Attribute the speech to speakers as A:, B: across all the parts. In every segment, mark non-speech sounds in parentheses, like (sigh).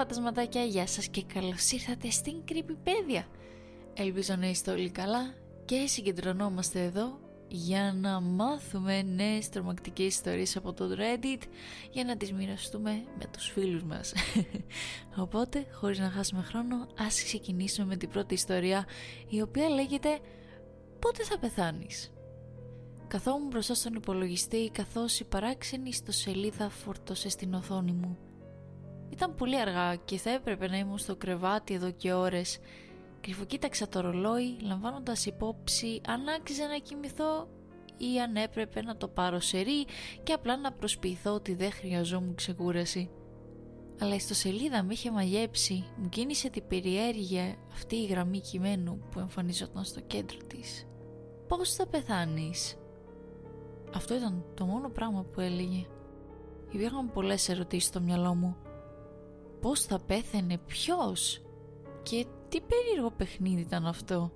A: φαντασματάκια, γεια σας και καλώς ήρθατε στην Creepypedia. Ελπίζω να είστε όλοι καλά και συγκεντρωνόμαστε εδώ για να μάθουμε νέες τρομακτικές ιστορίες από το Reddit για να τις μοιραστούμε με τους φίλους μας. (laughs) Οπότε, χωρίς να χάσουμε χρόνο, ας ξεκινήσουμε με την πρώτη ιστορία η οποία λέγεται «Πότε θα πεθάνεις» Καθόμουν μπροστά στον υπολογιστή καθώς η παράξενη ιστοσελίδα φορτώσε στην οθόνη μου. Ήταν πολύ αργά και θα έπρεπε να ήμουν στο κρεβάτι εδώ και ώρες. Κρυφοκοίταξα το ρολόι λαμβάνοντας υπόψη αν άξιζε να κοιμηθώ ή αν έπρεπε να το πάρω σερί και απλά να προσποιηθώ ότι δεν χρειαζόμουν ξεκούραση. Αλλά η ιστοσελίδα με είχε μαγέψει, μου κίνησε την περιέργεια αυτή η γραμμή κειμένου που εμφανιζόταν στο κέντρο της. «Πώς θα πεθάνεις» Αυτό ήταν το μόνο πράγμα που έλεγε. Υπήρχαν πολλές ερωτήσεις στο μυαλό μου. Πώς θα πέθαινε ποιος και τι περίεργο παιχνίδι ήταν αυτό.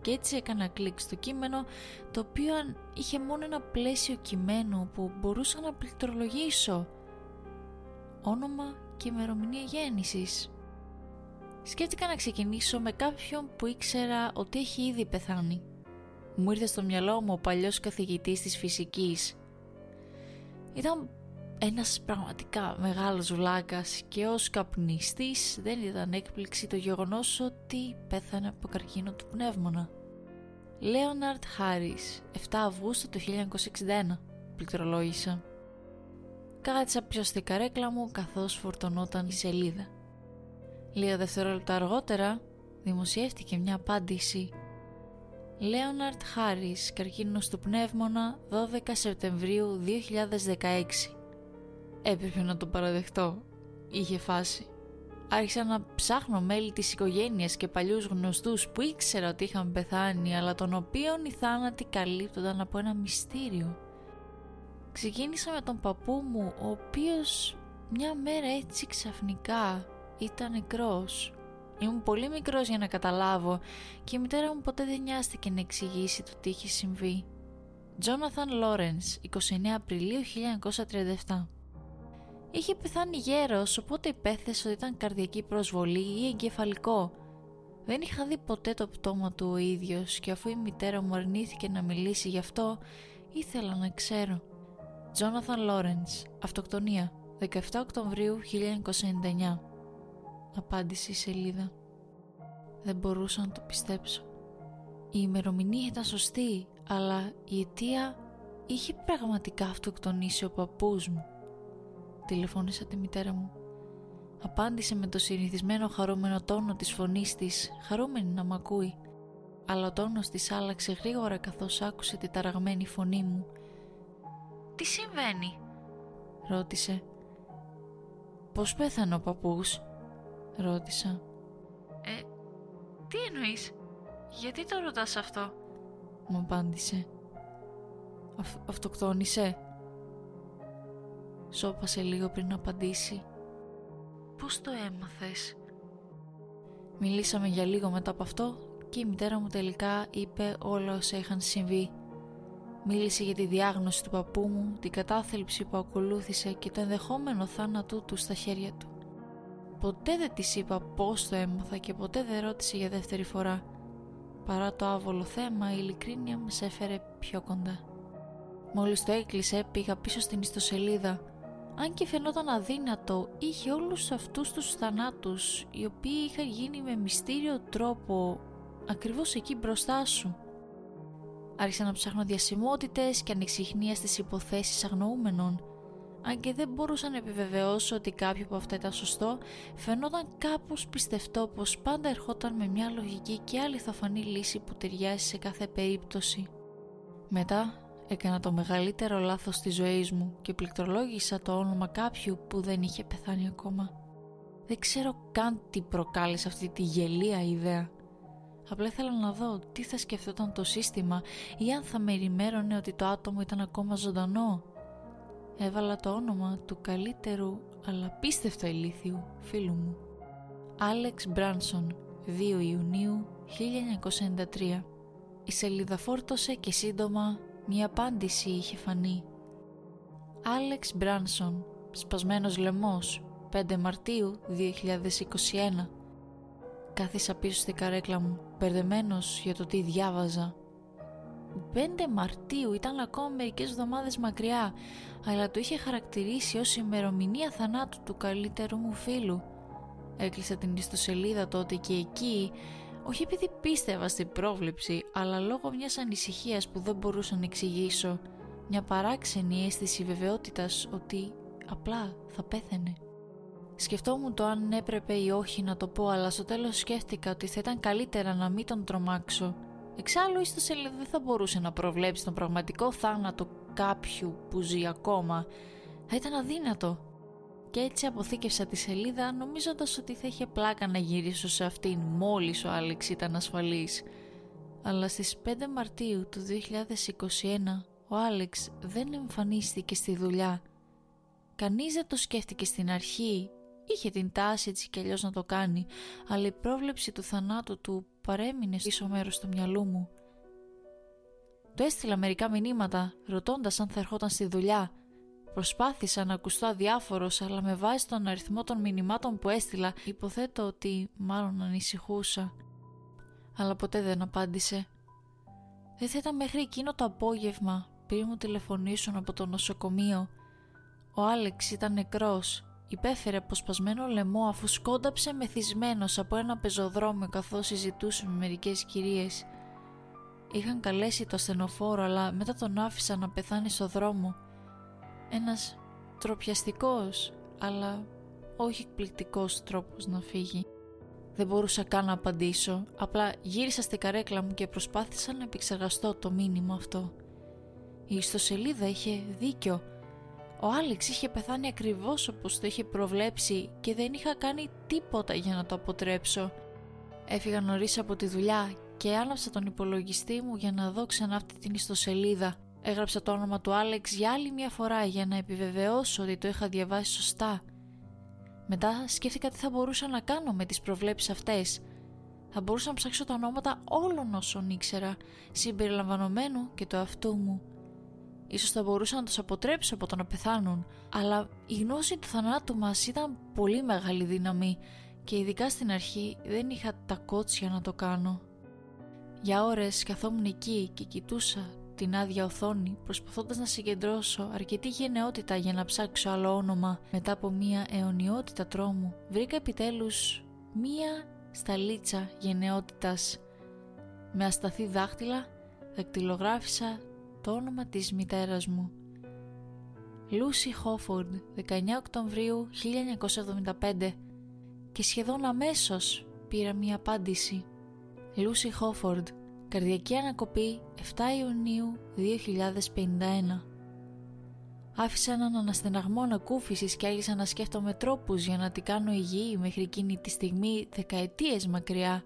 A: Και έτσι έκανα κλικ στο κείμενο το οποίο είχε μόνο ένα πλαίσιο κειμένο που μπορούσα να πληκτρολογήσω. Όνομα και ημερομηνία γέννησης. Σκέφτηκα να ξεκινήσω με κάποιον που ήξερα ότι έχει ήδη πεθάνει μου ήρθε στο μυαλό μου ο παλιός καθηγητής της φυσικής. Ήταν ένας πραγματικά μεγάλος βλάκας και ως καπνιστής δεν ήταν έκπληξη το γεγονός ότι πέθανε από καρκίνο του πνεύμονα. Λέοναρτ Χάρις, 7 Αυγούστου του 1961, πληκτρολόγησα. Κάτσα πιο στη καρέκλα μου καθώς φορτωνόταν η σελίδα. Λίγα δευτερόλεπτα αργότερα δημοσιεύτηκε μια απάντηση Λέοναρτ Χάρις, καρκίνος του πνεύμονα, 12 Σεπτεμβρίου 2016. Έπρεπε να το παραδεχτώ. Είχε φάση. Άρχισα να ψάχνω μέλη της οικογένειας και παλιούς γνωστούς που ήξερα ότι είχαν πεθάνει αλλά των οποίων οι θάνατοι καλύπτονταν από ένα μυστήριο. Ξεκίνησα με τον παππού μου ο οποίος μια μέρα έτσι ξαφνικά ήταν νεκρός Ήμουν πολύ μικρός για να καταλάβω και η μητέρα μου ποτέ δεν νοιάστηκε να εξηγήσει το τι είχε συμβεί. Τζόναθαν Λόρενς, 29 Απριλίου 1937 Είχε πεθάνει γέρος, οπότε υπέθεσε ότι ήταν καρδιακή προσβολή ή εγκεφαλικό. Δεν είχα δει ποτέ το πτώμα του ο ίδιος και αφού η μητέρα μου αρνήθηκε να μιλήσει γι' αυτό, ήθελα να ξέρω. Τζόναθαν Λόρενς, αυτοκτονία, 17 Οκτωβρίου 1999 απάντησε η σελίδα. Δεν μπορούσα να το πιστέψω. Η ημερομηνία ήταν σωστή, αλλά η αιτία είχε πραγματικά αυτοκτονήσει ο παππούς μου. Τηλεφώνησα τη μητέρα μου. Απάντησε με το συνηθισμένο χαρούμενο τόνο της φωνής της, χαρούμενη να μ' ακούει. Αλλά ο τόνος της άλλαξε γρήγορα καθώς άκουσε τη ταραγμένη φωνή μου. «Τι συμβαίνει» ρώτησε. «Πώς πέθανε ο παππούς» ρώτησα. «Ε, τι εννοείς, γιατί το ρωτάς αυτό» μου απάντησε. Αυ, αυτοκτόνησε. Σώπασε λίγο πριν να απαντήσει. Πώς το έμαθες; Μιλήσαμε για λίγο μετά από αυτό και η μητέρα μου τελικά είπε όλα όσα είχαν συμβεί. Μίλησε για τη διάγνωση του παππού μου, την κατάθλιψη που ακολούθησε και το ενδεχόμενο θάνατού του στα χέρια του. Ποτέ δεν της είπα πώς το έμαθα και ποτέ δεν ρώτησε για δεύτερη φορά. Παρά το άβολο θέμα, η ειλικρίνεια μας έφερε πιο κοντά. Μόλις το έκλεισε, πήγα πίσω στην ιστοσελίδα. Αν και φαινόταν αδύνατο, είχε όλους αυτούς τους θανάτους, οι οποίοι είχαν γίνει με μυστήριο τρόπο, ακριβώς εκεί μπροστά σου. Άρχισα να ψάχνω διασημότητες και ανεξιχνίας στις υποθέσεις αγνοούμενων, αν και δεν μπορούσα να επιβεβαιώσω ότι κάποιο από αυτά ήταν σωστό, φαινόταν κάπως πιστευτό πως πάντα ερχόταν με μια λογική και αληθοφανή λύση που ταιριάζει σε κάθε περίπτωση. Μετά έκανα το μεγαλύτερο λάθος της ζωής μου και πληκτρολόγησα το όνομα κάποιου που δεν είχε πεθάνει ακόμα. Δεν ξέρω καν τι προκάλεσε αυτή τη γελία ιδέα. Απλά ήθελα να δω τι θα σκεφτόταν το σύστημα ή αν θα με ενημέρωνε ότι το άτομο ήταν ακόμα ζωντανό έβαλα το όνομα του καλύτερου αλλά πίστευτο ηλίθιου φίλου μου. Άλεξ Μπράνσον, 2 Ιουνίου 1993. Η σελίδα φόρτωσε και σύντομα μία απάντηση είχε φανεί. Άλεξ Μπράνσον, σπασμένος λαιμός, 15 Μαρτίου 2021. Κάθισα πίσω στην καρέκλα μου, μπερδεμένος για το τι διάβαζα. 5 Μαρτίου ήταν ακόμα μερικές εβδομάδες μακριά, αλλά το είχε χαρακτηρίσει ως ημερομηνία θανάτου του καλύτερου μου φίλου. Έκλεισα την ιστοσελίδα τότε και εκεί, όχι επειδή πίστευα στην πρόβλεψη, αλλά λόγω μιας ανησυχίας που δεν μπορούσα να εξηγήσω, μια παράξενη αίσθηση βεβαιότητας ότι απλά θα πέθαινε. Σκεφτόμουν το αν έπρεπε ή όχι να το πω, αλλά στο τέλος σκέφτηκα ότι θα ήταν καλύτερα να μην τον τρομάξω. Εξάλλου, η σελίδα δεν θα μπορούσε να προβλέψει τον πραγματικό θάνατο κάποιου που ζει ακόμα. Θα ήταν αδύνατο. Και έτσι αποθήκευσα τη σελίδα νομίζοντας ότι θα είχε πλάκα να γυρίσω σε αυτήν μόλις ο Άλεξ ήταν ασφαλής. Αλλά στις 5 Μαρτίου του 2021 ο Άλεξ δεν εμφανίστηκε στη δουλειά. Κανείς δεν το σκέφτηκε στην αρχή, είχε την τάση έτσι κι αλλιώς να το κάνει, αλλά η πρόβλεψη του θανάτου του παρέμεινε στο μέρος του μυαλού μου. Το έστειλα μερικά μηνύματα, ρωτώντας αν θα ερχόταν στη δουλειά. Προσπάθησα να ακουστώ αδιάφορος, αλλά με βάση τον αριθμό των μηνυμάτων που έστειλα, υποθέτω ότι μάλλον ανησυχούσα. Αλλά ποτέ δεν απάντησε. Δεν θα ήταν μέχρι εκείνο το απόγευμα πριν μου τηλεφωνήσουν από το νοσοκομείο. Ο Άλεξ ήταν νεκρός. Υπέφερε αποσπασμένο λαιμό αφού σκόνταψε μεθυσμένος από ένα πεζοδρόμιο καθώς συζητούσε με μερικές κυρίες. Είχαν καλέσει το ασθενοφόρο αλλά μετά τον άφησαν να πεθάνει στο δρόμο. Ένας τροπιαστικός αλλά όχι εκπληκτικός τρόπος να φύγει. Δεν μπορούσα καν να απαντήσω, απλά γύρισα στη καρέκλα μου και προσπάθησα να επεξεργαστώ το μήνυμα αυτό. Η ιστοσελίδα είχε δίκιο. Ο Άλεξ είχε πεθάνει ακριβώς όπως το είχε προβλέψει και δεν είχα κάνει τίποτα για να το αποτρέψω. Έφυγα νωρίς από τη δουλειά και άναψα τον υπολογιστή μου για να δω ξανά αυτή την ιστοσελίδα. Έγραψα το όνομα του Άλεξ για άλλη μια φορά για να επιβεβαιώσω ότι το είχα διαβάσει σωστά. Μετά σκέφτηκα τι θα μπορούσα να κάνω με τις προβλέψεις αυτές. Θα μπορούσα να ψάξω τα ονόματα όλων όσων ήξερα, συμπεριλαμβανομένου και το αυτού μου. Ίσως θα μπορούσα να τους αποτρέψω από το να πεθάνουν, αλλά η γνώση του θανάτου μας ήταν πολύ μεγάλη δύναμη και ειδικά στην αρχή δεν είχα τα κότσια να το κάνω. Για ώρες καθόμουν εκεί και κοιτούσα την άδεια οθόνη προσπαθώντας να συγκεντρώσω αρκετή γενναιότητα για να ψάξω άλλο όνομα μετά από μία αιωνιότητα τρόμου. Βρήκα επιτέλους μία σταλίτσα γενναιότητας. Με ασταθή δάχτυλα δακτυλογράφησα το όνομα της μητέρας μου. Λούσι Χόφορντ, 19 Οκτωβρίου 1975 και σχεδόν αμέσως πήρα μία απάντηση. Λούσι Χόφορντ, καρδιακή ανακοπή 7 Ιουνίου 2051. Άφησα έναν αναστεναγμό ανακούφισης και άρχισα να σκέφτομαι τρόπους για να την κάνω υγιή μέχρι εκείνη τη στιγμή δεκαετίες μακριά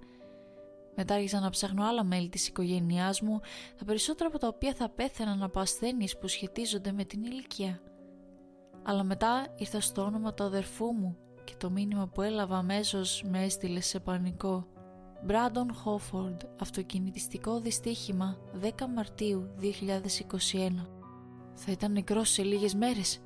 A: μετά άρχισα να ψάχνω άλλα μέλη της οικογένειάς μου, τα περισσότερα από τα οποία θα πέθαιναν από ασθένειες που σχετίζονται με την ηλικία. Αλλά μετά ήρθα στο όνομα του αδερφού μου και το μήνυμα που έλαβα αμέσως με έστειλε σε πανικό. Μπράντον Χόφορντ, αυτοκινητιστικό δυστύχημα 10 Μαρτίου 2021. Θα ήταν νεκρός σε λίγες μέρες.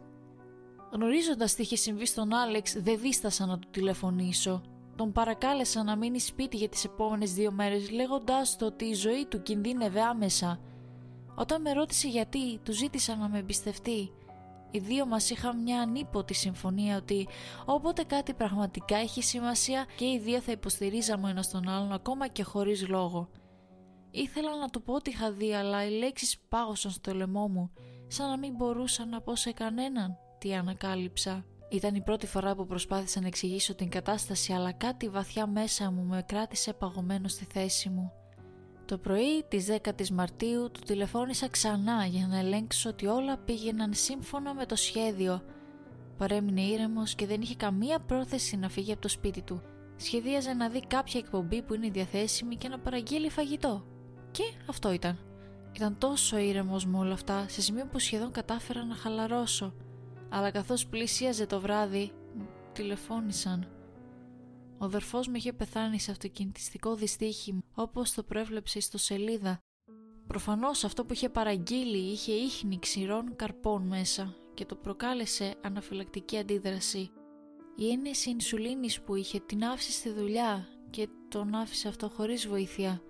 A: Γνωρίζοντας τι είχε συμβεί στον Άλεξ δεν δίστασα να του τηλεφωνήσω τον παρακάλεσα να μείνει σπίτι για τις επόμενες δύο μέρες λέγοντάς το ότι η ζωή του κινδύνευε άμεσα. Όταν με ρώτησε γιατί, του ζήτησα να με εμπιστευτεί. Οι δύο μας είχαν μια ανίποτη συμφωνία ότι όποτε κάτι πραγματικά έχει σημασία και οι δύο θα υποστηρίζαμε ένας τον άλλον ακόμα και χωρίς λόγο. Ήθελα να του πω ότι είχα δει αλλά οι λέξεις πάγωσαν στο λαιμό μου σαν να μην μπορούσα να πω σε κανέναν τι ανακάλυψα. Ήταν η πρώτη φορά που προσπάθησα να εξηγήσω την κατάσταση αλλά κάτι βαθιά μέσα μου με κράτησε παγωμένο στη θέση μου. Το πρωί της 10ης Μαρτίου του τηλεφώνησα ξανά για να ελέγξω ότι όλα πήγαιναν σύμφωνα με το σχέδιο. Παρέμεινε ήρεμος και δεν είχε καμία πρόθεση να φύγει από το σπίτι του. Σχεδίαζε να δει κάποια εκπομπή που είναι διαθέσιμη και να παραγγείλει φαγητό. Και αυτό ήταν. Ήταν τόσο ήρεμος με όλα αυτά, σε σημείο που σχεδόν κατάφερα να χαλαρώσω αλλά καθώς πλησίαζε το βράδυ, τηλεφώνησαν. Ο αδερφός μου είχε πεθάνει σε αυτοκινητιστικό δυστύχημα, όπως το προέβλεψε στο σελίδα. Προφανώς αυτό που είχε παραγγείλει είχε ίχνη ξηρών καρπών μέσα και το προκάλεσε αναφυλακτική αντίδραση. Η ένεση ινσουλίνης που είχε την άφησε στη δουλειά και τον άφησε αυτό χωρίς βοήθεια.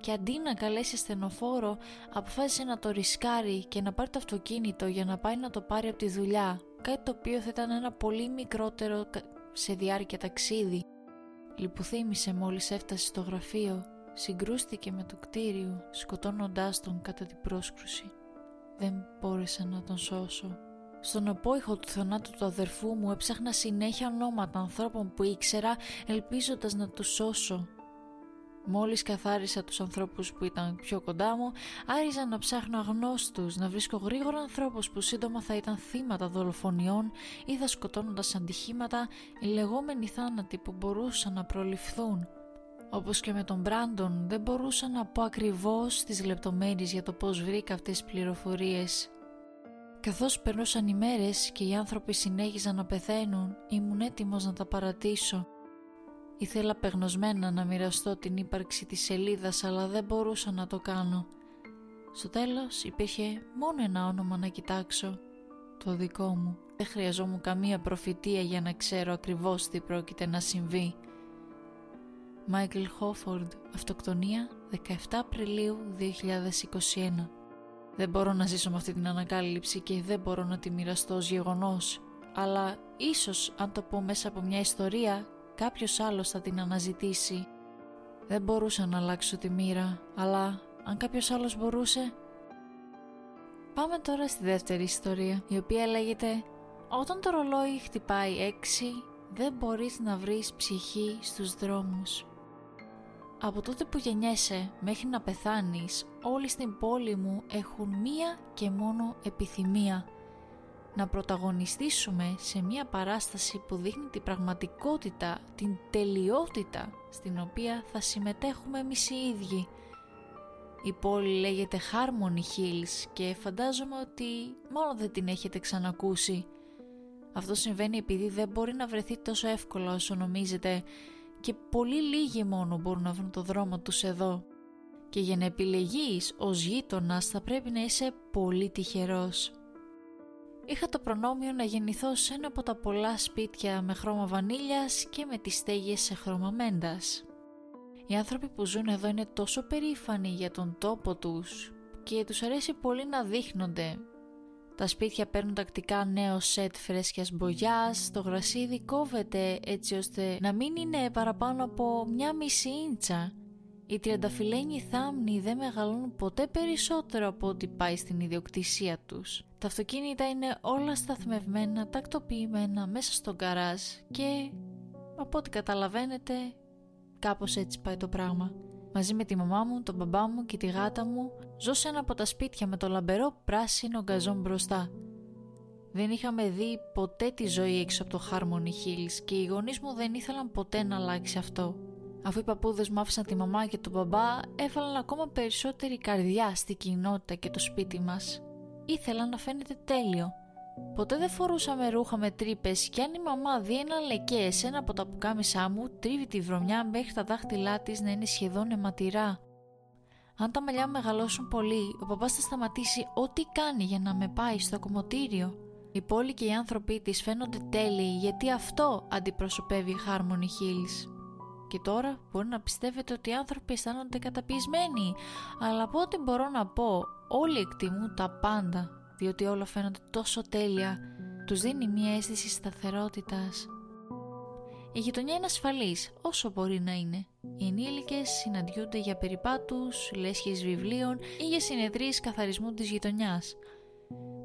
A: Και αντί να καλέσει στενοφόρο, αποφάσισε να το ρισκάρει και να πάρει το αυτοκίνητο για να πάει να το πάρει από τη δουλειά. Κάτι το οποίο θα ήταν ένα πολύ μικρότερο σε διάρκεια ταξίδι. Λιποθύμησε μόλις έφτασε στο γραφείο, συγκρούστηκε με το κτίριο, σκοτώνοντάς τον κατά την πρόσκρουση. Δεν μπόρεσα να τον σώσω. Στον απόϊχο του θανάτου του αδερφού μου έψαχνα συνέχεια ονόματα ανθρώπων που ήξερα ελπίζοντας να τους σώσω. Μόλις καθάρισα τους ανθρώπους που ήταν πιο κοντά μου, άριζα να ψάχνω αγνώστους, να βρίσκω γρήγορα ανθρώπους που σύντομα θα ήταν θύματα δολοφονιών ή θα σκοτώνοντας αντιχήματα, οι λεγόμενοι θάνατοι που μπορούσαν να προληφθούν. Όπως και με τον Μπράντον δεν μπορούσα να πω ακριβώς τις λεπτομέρειες για το πώς βρήκα αυτές τις πληροφορίες. Καθώς περνούσαν οι μέρες και οι άνθρωποι συνέχιζαν να πεθαίνουν, ήμουν έτοιμος να τα παρατήσω. Ήθελα πεγνωσμένα να μοιραστώ την ύπαρξη της σελίδας αλλά δεν μπορούσα να το κάνω. Στο τέλος υπήρχε μόνο ένα όνομα να κοιτάξω. Το δικό μου. Δεν χρειαζόμουν καμία προφητεία για να ξέρω ακριβώς τι πρόκειται να συμβεί. Μάικλ Χόφορντ, αυτοκτονία 17 Απριλίου 2021 Δεν μπορώ να ζήσω με αυτή την ανακάλυψη και δεν μπορώ να τη μοιραστώ ως γεγονός. Αλλά ίσως αν το πω μέσα από μια ιστορία κάποιος άλλος θα την αναζητήσει. Δεν μπορούσα να αλλάξω τη μοίρα, αλλά αν κάποιος άλλος μπορούσε... Πάμε τώρα στη δεύτερη ιστορία, η οποία λέγεται «Όταν το ρολόι χτυπάει έξι, δεν μπορείς να βρεις ψυχή στους δρόμους». Από τότε που γεννιέσαι μέχρι να πεθάνεις, όλοι στην πόλη μου έχουν μία και μόνο επιθυμία. Να πρωταγωνιστήσουμε σε μία παράσταση που δείχνει την πραγματικότητα, την τελειότητα στην οποία θα συμμετέχουμε εμείς οι ίδιοι. Η πόλη λέγεται Harmony Hills και φαντάζομαι ότι μάλλον δεν την έχετε ξανακούσει. Αυτό συμβαίνει επειδή δεν μπορεί να βρεθεί τόσο εύκολα όσο νομίζετε και πολύ λίγοι μόνο μπορούν να βρουν το δρόμο τους εδώ. Και για να επιλεγείς ως γείτονας θα πρέπει να είσαι πολύ τυχερός. Είχα το προνόμιο να γεννηθώ σε ένα από τα πολλά σπίτια με χρώμα βανίλιας και με τις στέγες σε χρώμα μέντας. Οι άνθρωποι που ζουν εδώ είναι τόσο περήφανοι για τον τόπο τους και τους αρέσει πολύ να δείχνονται τα σπίτια παίρνουν τακτικά νέο σετ φρέσκιας μπογιάς, το γρασίδι κόβεται έτσι ώστε να μην είναι παραπάνω από μια μισή ίντσα. Οι τριανταφυλένοι θάμνοι δεν μεγαλώνουν ποτέ περισσότερο από ό,τι πάει στην ιδιοκτησία τους. Τα αυτοκίνητα είναι όλα σταθμευμένα, τακτοποιημένα μέσα στον καράζ και από ό,τι καταλαβαίνετε κάπως έτσι πάει το πράγμα. Μαζί με τη μαμά μου, τον μπαμπά μου και τη γάτα μου ζω σε ένα από τα σπίτια με το λαμπερό πράσινο γκαζόν μπροστά. Δεν είχαμε δει ποτέ τη ζωή έξω από το Harmony Hills και οι γονείς μου δεν ήθελαν ποτέ να αλλάξει αυτό. Αφού οι παππούδες μου άφησαν τη μαμά και τον μπαμπά, έβαλαν ακόμα περισσότερη καρδιά στη κοινότητα και το σπίτι μας. Ήθελαν να φαίνεται τέλειο Ποτέ δεν φορούσαμε ρούχα με τρύπες και αν η μαμά δει ένα λεκέ σε ένα από τα πουκάμισά μου, τρίβει τη βρωμιά μέχρι τα δάχτυλά της να είναι σχεδόν αιματηρά. Αν τα μαλλιά μεγαλώσουν πολύ, ο παπάς θα σταματήσει ό,τι κάνει για να με πάει στο κομμωτήριο. Η πόλη και οι άνθρωποι της φαίνονται τέλειοι γιατί αυτό αντιπροσωπεύει η Harmony Hills. Και τώρα μπορεί να πιστεύετε ότι οι άνθρωποι αισθάνονται καταπιεσμένοι, αλλά από ό,τι μπορώ να πω, όλοι εκτιμούν τα πάντα διότι όλα φαίνονται τόσο τέλεια, τους δίνει μια αίσθηση σταθερότητας. Η γειτονιά είναι ασφαλής, όσο μπορεί να είναι. Οι ενήλικες συναντιούνται για περιπάτους, λέσχες βιβλίων ή για συνεδρίες καθαρισμού της γειτονιάς.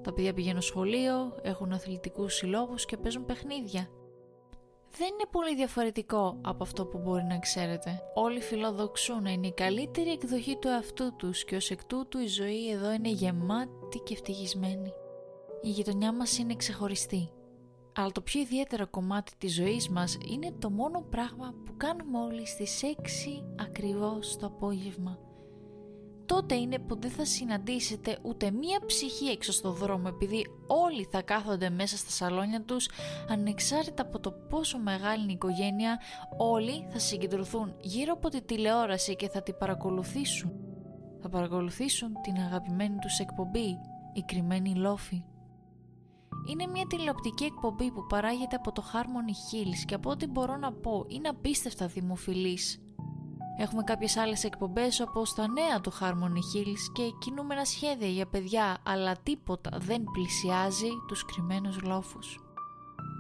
A: Τα παιδιά πηγαίνουν σχολείο, έχουν αθλητικούς συλλόγους και παίζουν παιχνίδια. Δεν είναι πολύ διαφορετικό από αυτό που μπορεί να ξέρετε. Όλοι φιλοδοξούν να είναι η καλύτερη εκδοχή του εαυτού τους και ως εκ τούτου η ζωή εδώ είναι γεμάτη και ευτυχισμένη. Η γειτονιά μας είναι ξεχωριστή. Αλλά το πιο ιδιαίτερο κομμάτι της ζωής μας είναι το μόνο πράγμα που κάνουμε όλοι στις 6 ακριβώς το απόγευμα. Τότε είναι που δεν θα συναντήσετε ούτε μία ψυχή έξω στο δρόμο επειδή όλοι θα κάθονται μέσα στα σαλόνια τους ανεξάρτητα από το πόσο μεγάλη είναι η οικογένεια όλοι θα συγκεντρωθούν γύρω από τη τηλεόραση και θα την παρακολουθήσουν θα παρακολουθήσουν την αγαπημένη τους εκπομπή, η κρυμμένη λόφη. Είναι μια τηλεοπτική εκπομπή που παράγεται από το Harmony Hills και από ό,τι μπορώ να πω είναι απίστευτα δημοφιλής. Έχουμε κάποιες άλλες εκπομπές όπως τα νέα του Harmony Hills και κινούμενα σχέδια για παιδιά αλλά τίποτα δεν πλησιάζει τους κρυμμένους λόφους.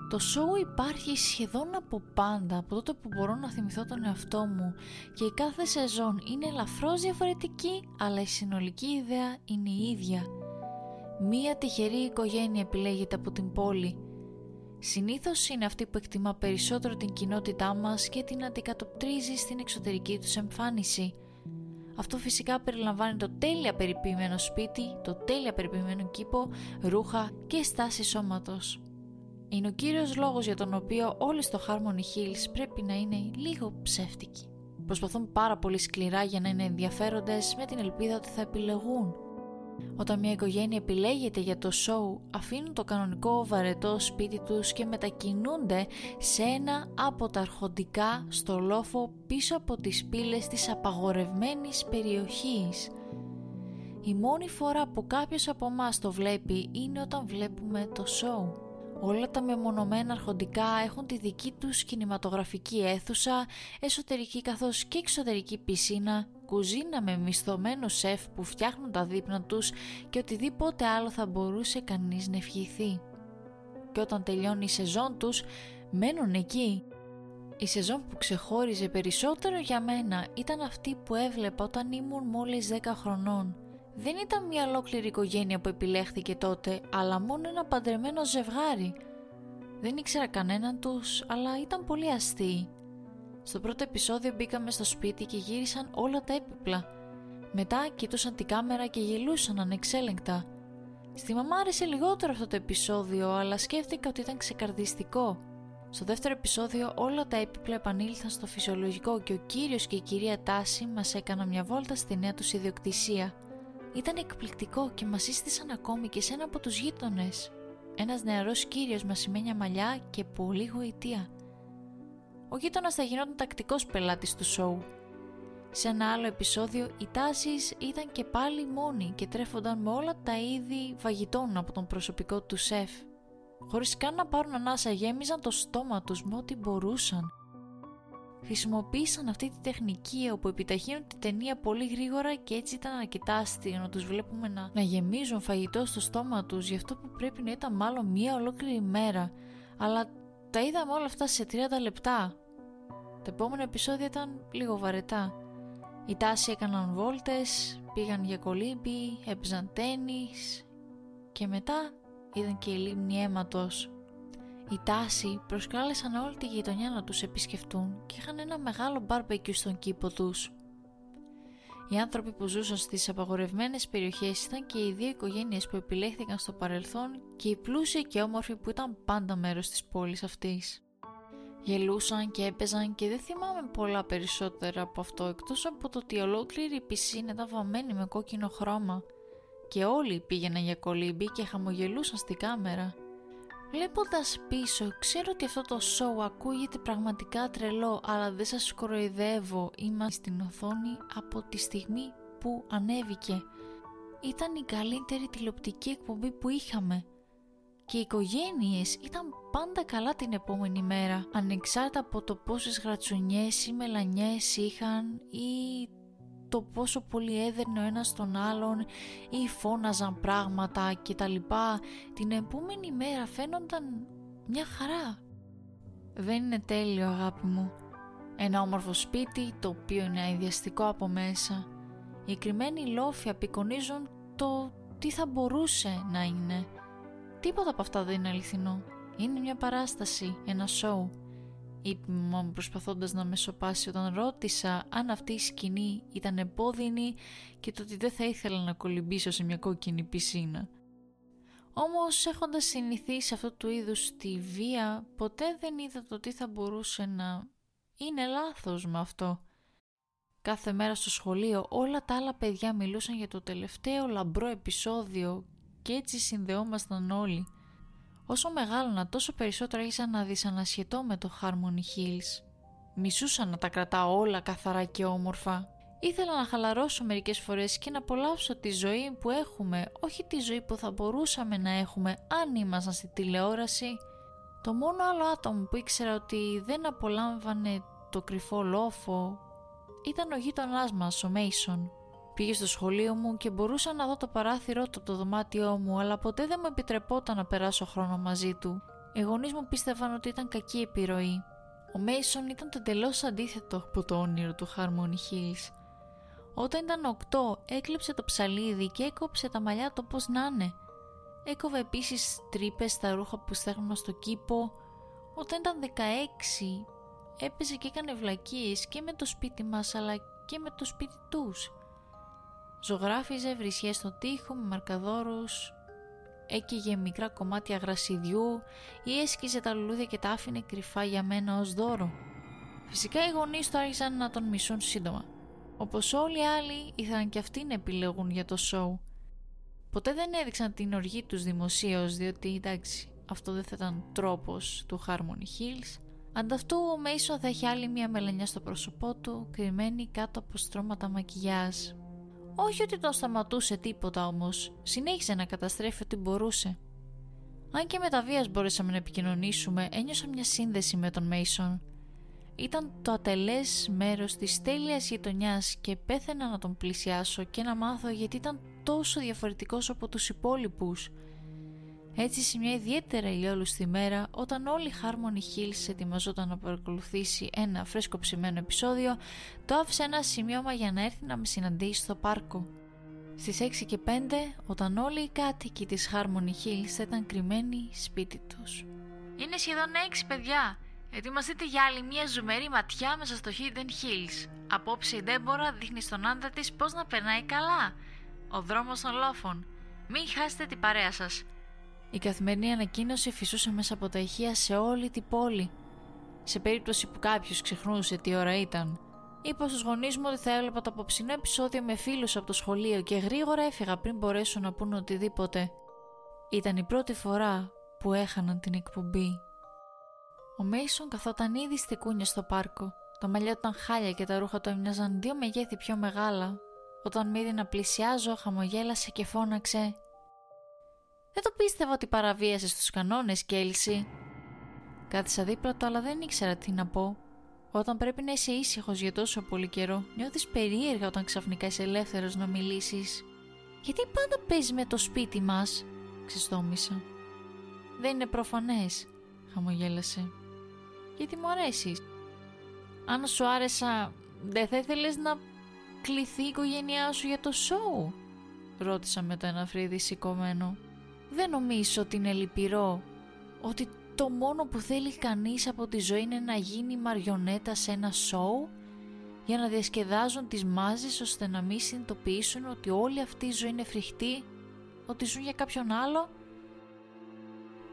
A: Το show υπάρχει σχεδόν από πάντα, από τότε που μπορώ να θυμηθώ τον εαυτό μου και η κάθε σεζόν είναι ελαφρώς διαφορετική, αλλά η συνολική ιδέα είναι η ίδια. Μία τυχερή οικογένεια επιλέγεται από την πόλη. Συνήθως είναι αυτή που εκτιμά περισσότερο την κοινότητά μας και την αντικατοπτρίζει στην εξωτερική τους εμφάνιση. Αυτό φυσικά περιλαμβάνει το τέλεια περιποιημένο σπίτι, το τέλεια περιποιημένο κήπο, ρούχα και στάση σώματος είναι ο κύριος λόγος για τον οποίο όλοι στο Harmony Hills πρέπει να είναι λίγο ψεύτικοι. Προσπαθούν πάρα πολύ σκληρά για να είναι ενδιαφέροντες με την ελπίδα ότι θα επιλεγούν. Όταν μια οικογένεια επιλέγεται για το show, αφήνουν το κανονικό βαρετό σπίτι τους και μετακινούνται σε ένα από τα αρχοντικά στο λόφο πίσω από τις πύλες της απαγορευμένης περιοχής. Η μόνη φορά που κάποιος από εμάς το βλέπει είναι όταν βλέπουμε το show. Όλα τα μεμονωμένα αρχοντικά έχουν τη δική τους κινηματογραφική αίθουσα, εσωτερική καθώς και εξωτερική πισίνα, κουζίνα με μισθωμένο σεφ που φτιάχνουν τα δείπνα τους και οτιδήποτε άλλο θα μπορούσε κανείς να ευχηθεί. Και όταν τελειώνει η σεζόν τους, μένουν εκεί. Η σεζόν που ξεχώριζε περισσότερο για μένα ήταν αυτή που έβλεπα όταν ήμουν μόλις 10 χρονών δεν ήταν μια ολόκληρη οικογένεια που επιλέχθηκε τότε, αλλά μόνο ένα παντρεμένο ζευγάρι. Δεν ήξερα κανέναν τους, αλλά ήταν πολύ αστείοι. Στο πρώτο επεισόδιο μπήκαμε στο σπίτι και γύρισαν όλα τα έπιπλα. Μετά κοιτούσαν την κάμερα και γελούσαν ανεξέλεγκτα. Στη μαμά άρεσε λιγότερο αυτό το επεισόδιο, αλλά σκέφτηκα ότι ήταν ξεκαρδιστικό. Στο δεύτερο επεισόδιο όλα τα έπιπλα επανήλθαν στο φυσιολογικό και ο κύριος και η κυρία Τάση μας έκαναν μια βόλτα στη νέα τους ιδιοκτησία. Ήταν εκπληκτικό και μας σύστησαν ακόμη και σε ένα από τους γείτονες. Ένας νεαρός κύριος με σημαίνια μαλλιά και πολύ γοητεία. Ο γείτονας θα γινόταν τακτικός πελάτης του σοου. Σε ένα άλλο επεισόδιο οι τάσεις ήταν και πάλι μόνοι και τρέφονταν με όλα τα είδη φαγητών από τον προσωπικό του σεφ. Χωρίς καν να πάρουν ανάσα γέμιζαν το στόμα τους με ό,τι μπορούσαν χρησιμοποίησαν αυτή τη τεχνική όπου επιταχύνουν την ταινία πολύ γρήγορα και έτσι ήταν αρκετά αστείο να τους βλέπουμε να, να γεμίζουν φαγητό στο στόμα τους για αυτό που πρέπει να ήταν μάλλον μία ολόκληρη ημέρα αλλά τα είδαμε όλα αυτά σε 30 λεπτά τα επόμενα επεισόδια ήταν λίγο βαρετά οι τάσοι έκαναν βόλτες, πήγαν για κολύμπι, έπαιζαν τένις και μετά είδαν και η λίμνη αίματος οι τάσοι προσκάλεσαν όλη τη γειτονιά να τους επισκεφτούν και είχαν ένα μεγάλο μπάρμπεκιου στον κήπο τους. Οι άνθρωποι που ζούσαν στις απαγορευμένες περιοχές ήταν και οι δύο οικογένειες που επιλέχθηκαν στο παρελθόν και οι πλούσιοι και όμορφοι που ήταν πάντα μέρος της πόλης αυτής. Γελούσαν και έπαιζαν και δεν θυμάμαι πολλά περισσότερα από αυτό εκτός από το ότι ολόκληρη η πισίνα ήταν βαμμένη με κόκκινο χρώμα και όλοι πήγαιναν για κολύμπι και χαμογελούσαν στη κάμερα. Βλέποντας πίσω, ξέρω ότι αυτό το show ακούγεται πραγματικά τρελό, αλλά δεν σας κοροϊδεύω, είμαστε στην οθόνη από τη στιγμή που ανέβηκε. Ήταν η καλύτερη τηλεοπτική εκπομπή που είχαμε. Και οι οικογένειες ήταν πάντα καλά την επόμενη μέρα, ανεξάρτητα από το πόσες γρατσουνιές ή μελανιές είχαν ή το πόσο πολύ έδερνε ο ένας τον άλλον ή φώναζαν πράγματα και τα λοιπά, την επόμενη μέρα φαίνονταν μια χαρά. Δεν είναι τέλειο αγάπη μου. Ένα όμορφο σπίτι το οποίο είναι αειδιαστικό από μέσα. Οι κρυμμένοι λόφοι απεικονίζουν το τι θα μπορούσε να είναι. Τίποτα από αυτά δεν είναι αληθινό. Είναι μια παράσταση, ένα σοου είπε μου προσπαθώντας να με σοπάσει όταν ρώτησα αν αυτή η σκηνή ήταν επώδυνη και το ότι δεν θα ήθελα να κολυμπήσω σε μια κόκκινη πισίνα. Όμως έχοντας συνηθίσει αυτό του είδους τη βία ποτέ δεν είδα το τι θα μπορούσε να είναι λάθος με αυτό. Κάθε μέρα στο σχολείο όλα τα άλλα παιδιά μιλούσαν για το τελευταίο λαμπρό επεισόδιο και έτσι συνδεόμασταν όλοι. Όσο μεγάλωνα τόσο περισσότερο άρχισα να δυσανασχετώ με το Harmony Hills. Μισούσα να τα κρατάω όλα καθαρά και όμορφα. Ήθελα να χαλαρώσω μερικές φορές και να απολαύσω τη ζωή που έχουμε, όχι τη ζωή που θα μπορούσαμε να έχουμε αν ήμασταν στη τηλεόραση. Το μόνο άλλο άτομο που ήξερα ότι δεν απολάμβανε το κρυφό λόφο ήταν ο γείτονάς μας, ο Μέισον. Πήγε στο σχολείο μου και μπορούσα να δω το παράθυρό του από το δωμάτιό μου, αλλά ποτέ δεν μου επιτρεπόταν να περάσω χρόνο μαζί του. Οι γονείς μου πίστευαν ότι ήταν κακή επιρροή. Ο Μέισον ήταν το εντελώ αντίθετο από το όνειρο του Harmony Hills. Όταν ήταν 8 έκλεψε το ψαλίδι και έκοψε τα μαλλιά του πώς να είναι. Έκοβε επίσης τρύπες στα ρούχα που στέχνουν στο κήπο. Όταν ήταν 16 έπαιζε και έκανε βλακίες και με το σπίτι μας αλλά και με το σπίτι τους. Ζωγράφιζε βρισιές στο τοίχο με μαρκαδόρους, έκαιγε μικρά κομμάτια γρασιδιού ή έσκιζε τα λουλούδια και τα άφηνε κρυφά για μένα ως δώρο. Φυσικά οι γονείς του άρχισαν να τον μισούν σύντομα. Όπως όλοι οι άλλοι ήθελαν και αυτοί να επιλεγούν για το σοου. Ποτέ δεν έδειξαν την οργή τους δημοσίως διότι εντάξει αυτό δεν θα ήταν τρόπος του Harmony Hills. Ανταυτού ο Μέισον θα έχει άλλη μια μελανιά στο πρόσωπό του κρυμμένη κάτω από στρώματα μακιγιάζ. Όχι ότι τον σταματούσε τίποτα όμως, συνέχισε να καταστρέφει ό,τι μπορούσε. Αν και με τα βίας μπορέσαμε να επικοινωνήσουμε, ένιωσα μια σύνδεση με τον Μέισον ήταν το ατελές μέρος της τέλειας γειτονιάς και πέθαινα να τον πλησιάσω και να μάθω γιατί ήταν τόσο διαφορετικός από τους υπόλοιπους. Έτσι σε μια ιδιαίτερα ηλιόλουστη μέρα, όταν όλη η Harmony Hills ετοιμαζόταν να παρακολουθήσει ένα φρέσκο ψημένο επεισόδιο, το άφησε ένα σημείωμα για να έρθει να με συναντήσει στο πάρκο. Στις 6 και 5, όταν όλοι οι κάτοικοι της Harmony Hills ήταν κρυμμένοι σπίτι τους. «Είναι σχεδόν 6 παιδιά!» Ετοιμαστείτε για άλλη μια ζουμερή ματιά μέσα στο Hidden Hills. Απόψε η Ντέμπορα δείχνει στον άντρα της πώς να περνάει καλά. Ο δρόμος των λόφων. Μην χάσετε την παρέα σας. Η καθημερινή ανακοίνωση φυσούσε μέσα από τα ηχεία σε όλη την πόλη. Σε περίπτωση που κάποιος ξεχνούσε τι ώρα ήταν. Είπα στους γονείς μου ότι θα έβλεπα το απόψινό επεισόδιο με φίλους από το σχολείο και γρήγορα έφυγα πριν μπορέσουν να πούν οτιδήποτε. Ήταν η πρώτη φορά που έχαναν την εκπομπή. Ο Μέισον καθόταν ήδη στη κούνια στο πάρκο. Το μαλλιά του ήταν χάλια και τα ρούχα του έμοιαζαν δύο μεγέθη πιο μεγάλα. Όταν με είδε να πλησιάζω, χαμογέλασε και φώναξε. Δεν το πίστευα ότι παραβίασε τους κανόνες, Κέλση. Κάθισα δίπλα του, αλλά δεν ήξερα τι να πω. Όταν πρέπει να είσαι ήσυχος για τόσο πολύ καιρό, νιώθεις περίεργα όταν ξαφνικά είσαι ελεύθερος να μιλήσεις. Γιατί πάντα παίζει με το σπίτι μας, ξεστόμησα. Δεν είναι προφανές, χαμογέλασε γιατί μου αρέσει. Αν σου άρεσα, δεν θα ήθελες να κληθεί η οικογένειά σου για το σοου, ρώτησα με το ένα φρύδι σηκωμένο. Δεν νομίζω ότι είναι λυπηρό, ότι το μόνο που θέλει κανείς από τη ζωή είναι να γίνει μαριονέτα σε ένα σοου για να διασκεδάζουν τις μάζες ώστε να μην συνειδητοποιήσουν ότι όλη αυτή η ζωή είναι φρικτή, ότι ζουν για κάποιον άλλο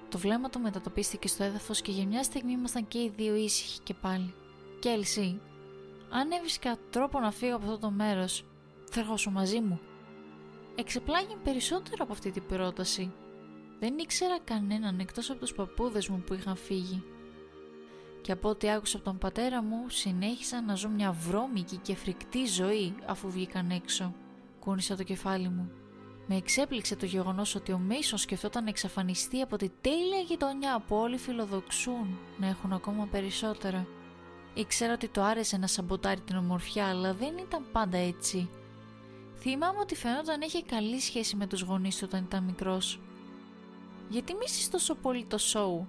A: το βλέμμα του μετατοπίστηκε στο έδαφος και για μια στιγμή ήμασταν και οι δύο ήσυχοι και πάλι. Κέλσι, αν έβρισκα τρόπο να φύγω από αυτό το μέρος, θα έρχοσαι μαζί μου. Εξεπλάγει περισσότερο από αυτή την πρόταση. Δεν ήξερα κανέναν εκτός από τους παππούδες μου που είχαν φύγει. Και από ό,τι άκουσα από τον πατέρα μου, συνέχισα να ζω μια βρώμικη και φρικτή ζωή αφού βγήκαν έξω. Κούνησα το κεφάλι μου. Με εξέπληξε το γεγονός ότι ο Μίσον σκεφτόταν να εξαφανιστεί από τη τέλεια γειτονιά που όλοι φιλοδοξούν να έχουν ακόμα περισσότερα. Ήξερα ότι το άρεσε να σαμποτάρει την ομορφιά, αλλά δεν ήταν πάντα έτσι. Θυμάμαι ότι φαινόταν έχει καλή σχέση με τους γονείς του όταν ήταν μικρός. Γιατί μίσης τόσο πολύ το σοου.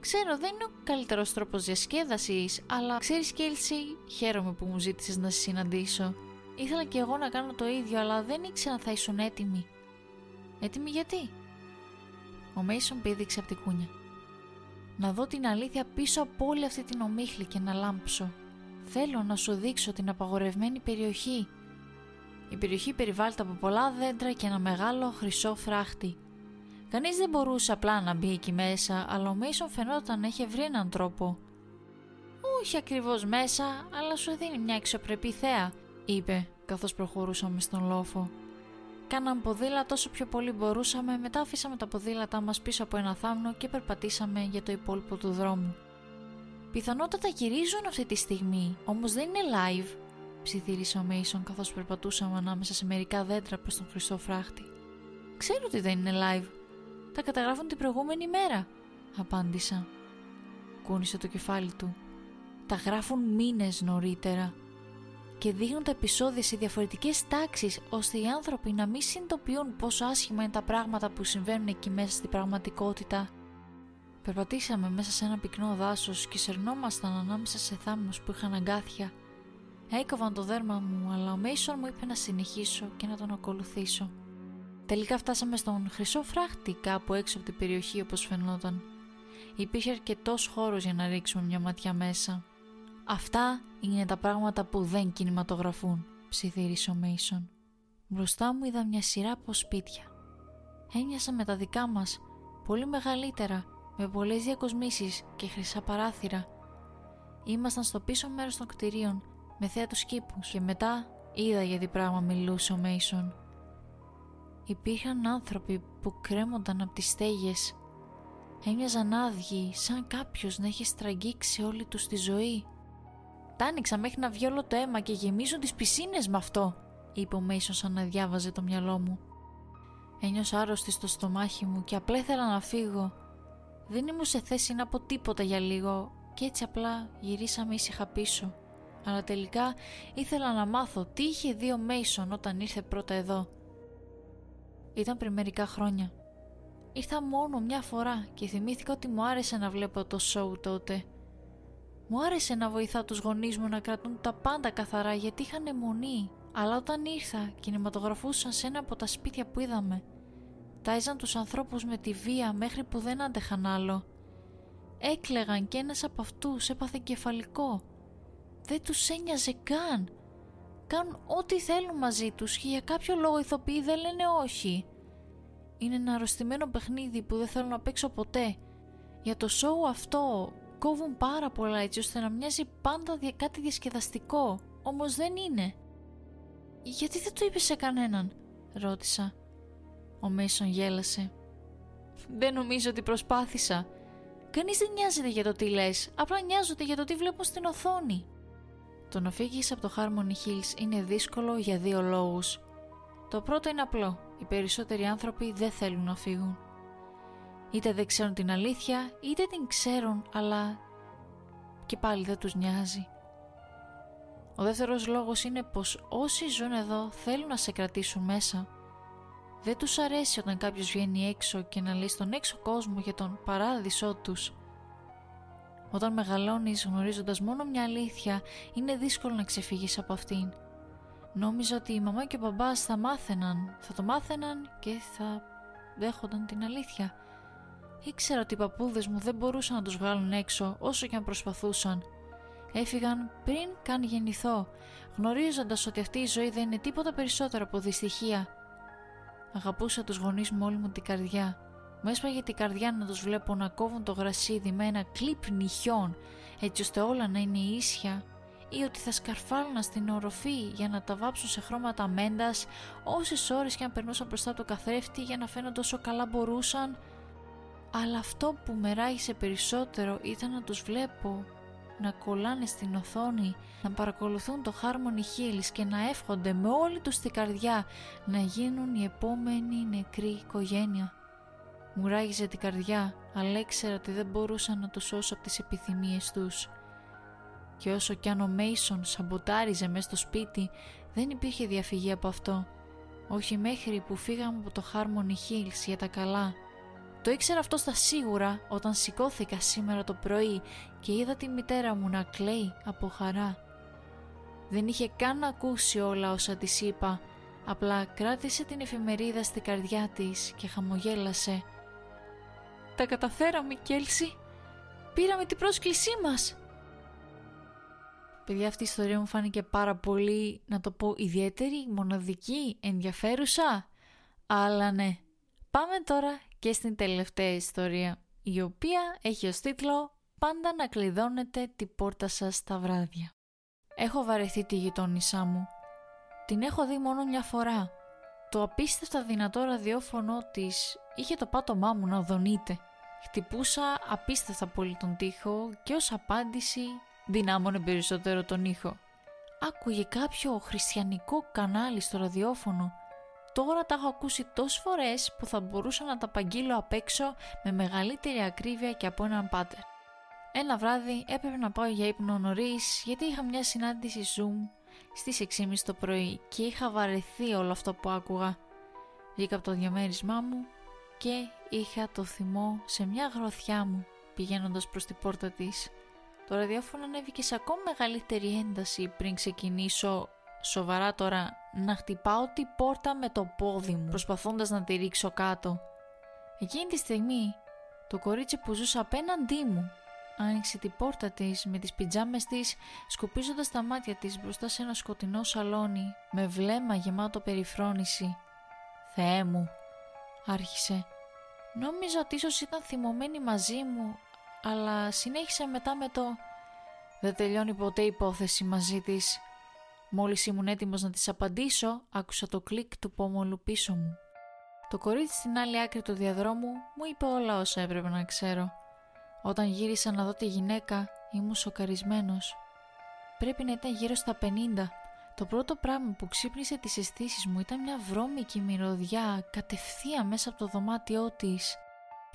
A: Ξέρω δεν είναι ο καλύτερος τρόπος διασκέδασης, αλλά ξέρεις Κέλσι, χαίρομαι που μου ζήτησες να σε συναντήσω. Ήθελα και εγώ να κάνω το ίδιο, αλλά δεν ήξερα αν θα ήσουν έτοιμοι. Έτοιμοι γιατί; Ο Μέισον πήδηξε από την κούνια. Να δω την αλήθεια πίσω από όλη αυτή την ομίχλη και να λάμψω. Θέλω να σου δείξω την απαγορευμένη περιοχή. Η περιοχή περιβάλλεται από πολλά δέντρα και ένα μεγάλο χρυσό φράχτη. Κανείς δεν μπορούσε απλά να μπει εκεί μέσα, αλλά ο Μέισον φαινόταν να είχε βρει έναν τρόπο. Όχι ακριβώς μέσα, αλλά σου δίνει μια εξωπρεπή θέα είπε καθώς προχωρούσαμε στον λόφο. Κάναμε ποδήλατο όσο πιο πολύ μπορούσαμε, μετά αφήσαμε τα ποδήλατά μας πίσω από ένα θάμνο και περπατήσαμε για το υπόλοιπο του δρόμου. Πιθανότατα γυρίζουν αυτή τη στιγμή, όμως δεν είναι live. ψιθύρισε ο Μέισον καθώς περπατούσαμε ανάμεσα σε μερικά δέντρα προς τον χρυσό φράχτη. Ξέρω ότι δεν είναι live. Τα καταγράφουν την προηγούμενη μέρα, απάντησα. Κούνησε το κεφάλι του. Τα γράφουν μήνες νωρίτερα και δείχνουν τα επεισόδια σε διαφορετικές τάξεις ώστε οι άνθρωποι να μην συνειδητοποιούν πόσο άσχημα είναι τα πράγματα που συμβαίνουν εκεί μέσα στην πραγματικότητα. Περπατήσαμε μέσα σε ένα πυκνό δάσος και σερνόμασταν ανάμεσα σε θάμνους που είχαν αγκάθια. Έκοβαν το δέρμα μου, αλλά ο Μέισον μου είπε να συνεχίσω και να τον ακολουθήσω. Τελικά φτάσαμε στον χρυσό φράχτη κάπου έξω από την περιοχή όπως φαινόταν. Υπήρχε αρκετός χώρος για να ρίξουμε μια ματιά μέσα. Αυτά είναι τα πράγματα που δεν κινηματογραφούν, ψιθύρισε ο Μέισον. Μπροστά μου είδα μια σειρά από σπίτια. Έμοιασα με τα δικά μας, πολύ μεγαλύτερα, με πολλές διακοσμήσεις και χρυσά παράθυρα. Ήμασταν στο πίσω μέρος των κτηρίων, με θέα τους κήπους και μετά είδα για τι πράγμα μιλούσε ο Μέισον. Υπήρχαν άνθρωποι που κρέμονταν από τις στέγες. Έμοιαζαν άδειοι, σαν κάποιος να έχει στραγγίξει όλη τους τη ζωή. Τα άνοιξα μέχρι να βγει όλο το αίμα και γεμίζουν τις πισίνες με αυτό, είπε ο Μέισον σαν να διάβαζε το μυαλό μου. Ένιωσα άρρωστη στο στομάχι μου και απλά ήθελα να φύγω. Δεν ήμουν σε θέση να πω τίποτα για λίγο και έτσι απλά γυρίσαμε ήσυχα πίσω. Αλλά τελικά ήθελα να μάθω τι είχε δει ο Μέισον όταν ήρθε πρώτα εδώ. Ήταν πριν μερικά χρόνια. Ήρθα μόνο μια φορά και θυμήθηκα ότι μου άρεσε να βλέπω το σοου τότε. Μου άρεσε να βοηθά τους γονείς μου να κρατούν τα πάντα καθαρά γιατί είχαν αιμονή. Αλλά όταν ήρθα κινηματογραφούσαν σε ένα από τα σπίτια που είδαμε. Τάιζαν τους ανθρώπους με τη βία μέχρι που δεν άντεχαν άλλο. Έκλεγαν και ένας από αυτούς έπαθε κεφαλικό. Δεν τους ένοιαζε καν. Κάνουν ό,τι θέλουν μαζί τους και για κάποιο λόγο ηθοποιοί δεν λένε όχι. Είναι ένα αρρωστημένο παιχνίδι που δεν θέλω να παίξω ποτέ. Για το σοου αυτό κόβουν πάρα πολλά έτσι ώστε να μοιάζει πάντα κάτι διασκεδαστικό, όμως δεν είναι. «Γιατί δεν το είπε σε κανέναν» ρώτησα. Ο Μέισον γέλασε. «Δεν νομίζω ότι προσπάθησα. Κανείς δεν νοιάζεται για το τι λες, απλά νοιάζονται για το τι βλέπουν στην οθόνη». Το να φύγεις από το Harmony Hills είναι δύσκολο για δύο λόγους. Το πρώτο είναι απλό. Οι περισσότεροι άνθρωποι δεν θέλουν να φύγουν. Είτε δεν ξέρουν την αλήθεια, είτε την ξέρουν, αλλά και πάλι δεν τους νοιάζει. Ο δεύτερος λόγος είναι πως όσοι ζουν εδώ θέλουν να σε κρατήσουν μέσα. Δεν τους αρέσει όταν κάποιος βγαίνει έξω και να λέει στον έξω κόσμο για τον παράδεισό τους. Όταν μεγαλώνεις γνωρίζοντας μόνο μια αλήθεια, είναι δύσκολο να ξεφύγεις από αυτήν. Νόμιζα ότι η μαμά και ο μπαμπάς θα μάθαιναν, θα το μάθαιναν και θα δέχονταν την αλήθεια. Ήξερα ότι οι παππούδες μου δεν μπορούσαν να τους βγάλουν έξω όσο και αν προσπαθούσαν. Έφυγαν πριν καν γεννηθώ, γνωρίζοντας ότι αυτή η ζωή δεν είναι τίποτα περισσότερο από δυστυχία. Αγαπούσα τους γονείς μου όλη μου την καρδιά. Μου έσπαγε την καρδιά να τους βλέπω να κόβουν το γρασίδι με ένα κλιπ νυχιών, έτσι ώστε όλα να είναι ίσια ή ότι θα σκαρφάλωνα στην οροφή για να τα βάψουν σε χρώματα μέντας όσες ώρες και αν περνούσαν μπροστά από το καθρέφτη για να φαίνονται όσο καλά μπορούσαν αλλά αυτό που με ράγισε περισσότερο ήταν να τους βλέπω να κολλάνε στην οθόνη, να παρακολουθούν το Harmony Hills και να εύχονται με όλη τους την καρδιά να γίνουν η επόμενη νεκρή οικογένεια. Μου ράγιζε την καρδιά, αλλά ήξερα ότι δεν μπορούσα να το σώσω από τις επιθυμίες τους. Και όσο κι αν ο Μέισον σαμποτάριζε μέσα στο σπίτι, δεν υπήρχε διαφυγή από αυτό. Όχι μέχρι που φύγαμε από το Harmony Hills για τα καλά. Το ήξερα αυτό στα σίγουρα όταν σηκώθηκα σήμερα το πρωί και είδα τη μητέρα μου να κλαίει από χαρά. Δεν είχε καν ακούσει όλα όσα της είπα, απλά κράτησε την εφημερίδα στη καρδιά της και χαμογέλασε. «Τα καταφέραμε, Κέλσι! Πήραμε την πρόσκλησή μας!» Παιδιά, αυτή η ιστορία μου φάνηκε πάρα πολύ, να το πω, ιδιαίτερη, μοναδική, ενδιαφέρουσα. Αλλά ναι, πάμε τώρα και στην τελευταία ιστορία, η οποία έχει ως τίτλο «Πάντα να κλειδώνετε την πόρτα σας τα βράδια». Έχω βαρεθεί τη γειτόνισά μου. Την έχω δει μόνο μια φορά. Το απίστευτα δυνατό ραδιόφωνο της είχε το πάτωμά μου να δονείται. Χτυπούσα απίστευτα πολύ τον τοίχο και ως απάντηση δυνάμωνε περισσότερο τον ήχο. άκουγε κάποιο χριστιανικό κανάλι στο ραδιόφωνο. Τώρα τα έχω ακούσει τόσες φορές που θα μπορούσα να τα απαγγείλω απ' έξω με μεγαλύτερη ακρίβεια και από έναν πάτερ. Ένα βράδυ έπρεπε να πάω για ύπνο νωρίς γιατί είχα μια συνάντηση Zoom στις 6.30 το πρωί και είχα βαρεθεί όλο αυτό που άκουγα. Βγήκα από το διαμέρισμά μου και είχα το θυμό σε μια γροθιά μου πηγαίνοντας προς την πόρτα της. Το ραδιόφωνο ανέβηκε σε ακόμα μεγαλύτερη ένταση πριν ξεκινήσω σοβαρά τώρα να χτυπάω την πόρτα με το πόδι μου προσπαθώντας να τη ρίξω κάτω. Εκείνη τη στιγμή το κορίτσι που ζούσε απέναντί μου άνοιξε την πόρτα της με τις πιτζάμες της σκουπίζοντας τα μάτια της μπροστά σε ένα σκοτεινό σαλόνι με βλέμμα γεμάτο περιφρόνηση. «Θεέ μου», άρχισε. Νόμιζα ότι ίσως ήταν θυμωμένη μαζί μου, αλλά συνέχισε μετά με το «Δεν τελειώνει ποτέ η υπόθεση μαζί της». Μόλις ήμουν έτοιμος να της απαντήσω, άκουσα το κλικ του πόμολου πίσω μου. Το κορίτσι στην άλλη άκρη του διαδρόμου μου είπε όλα όσα έπρεπε να ξέρω. Όταν γύρισα να δω τη γυναίκα, ήμουν σοκαρισμένος. Πρέπει να ήταν γύρω στα 50. Το πρώτο πράγμα που ξύπνησε τις αισθήσεις μου ήταν μια βρώμικη μυρωδιά κατευθείαν μέσα από το δωμάτιό της.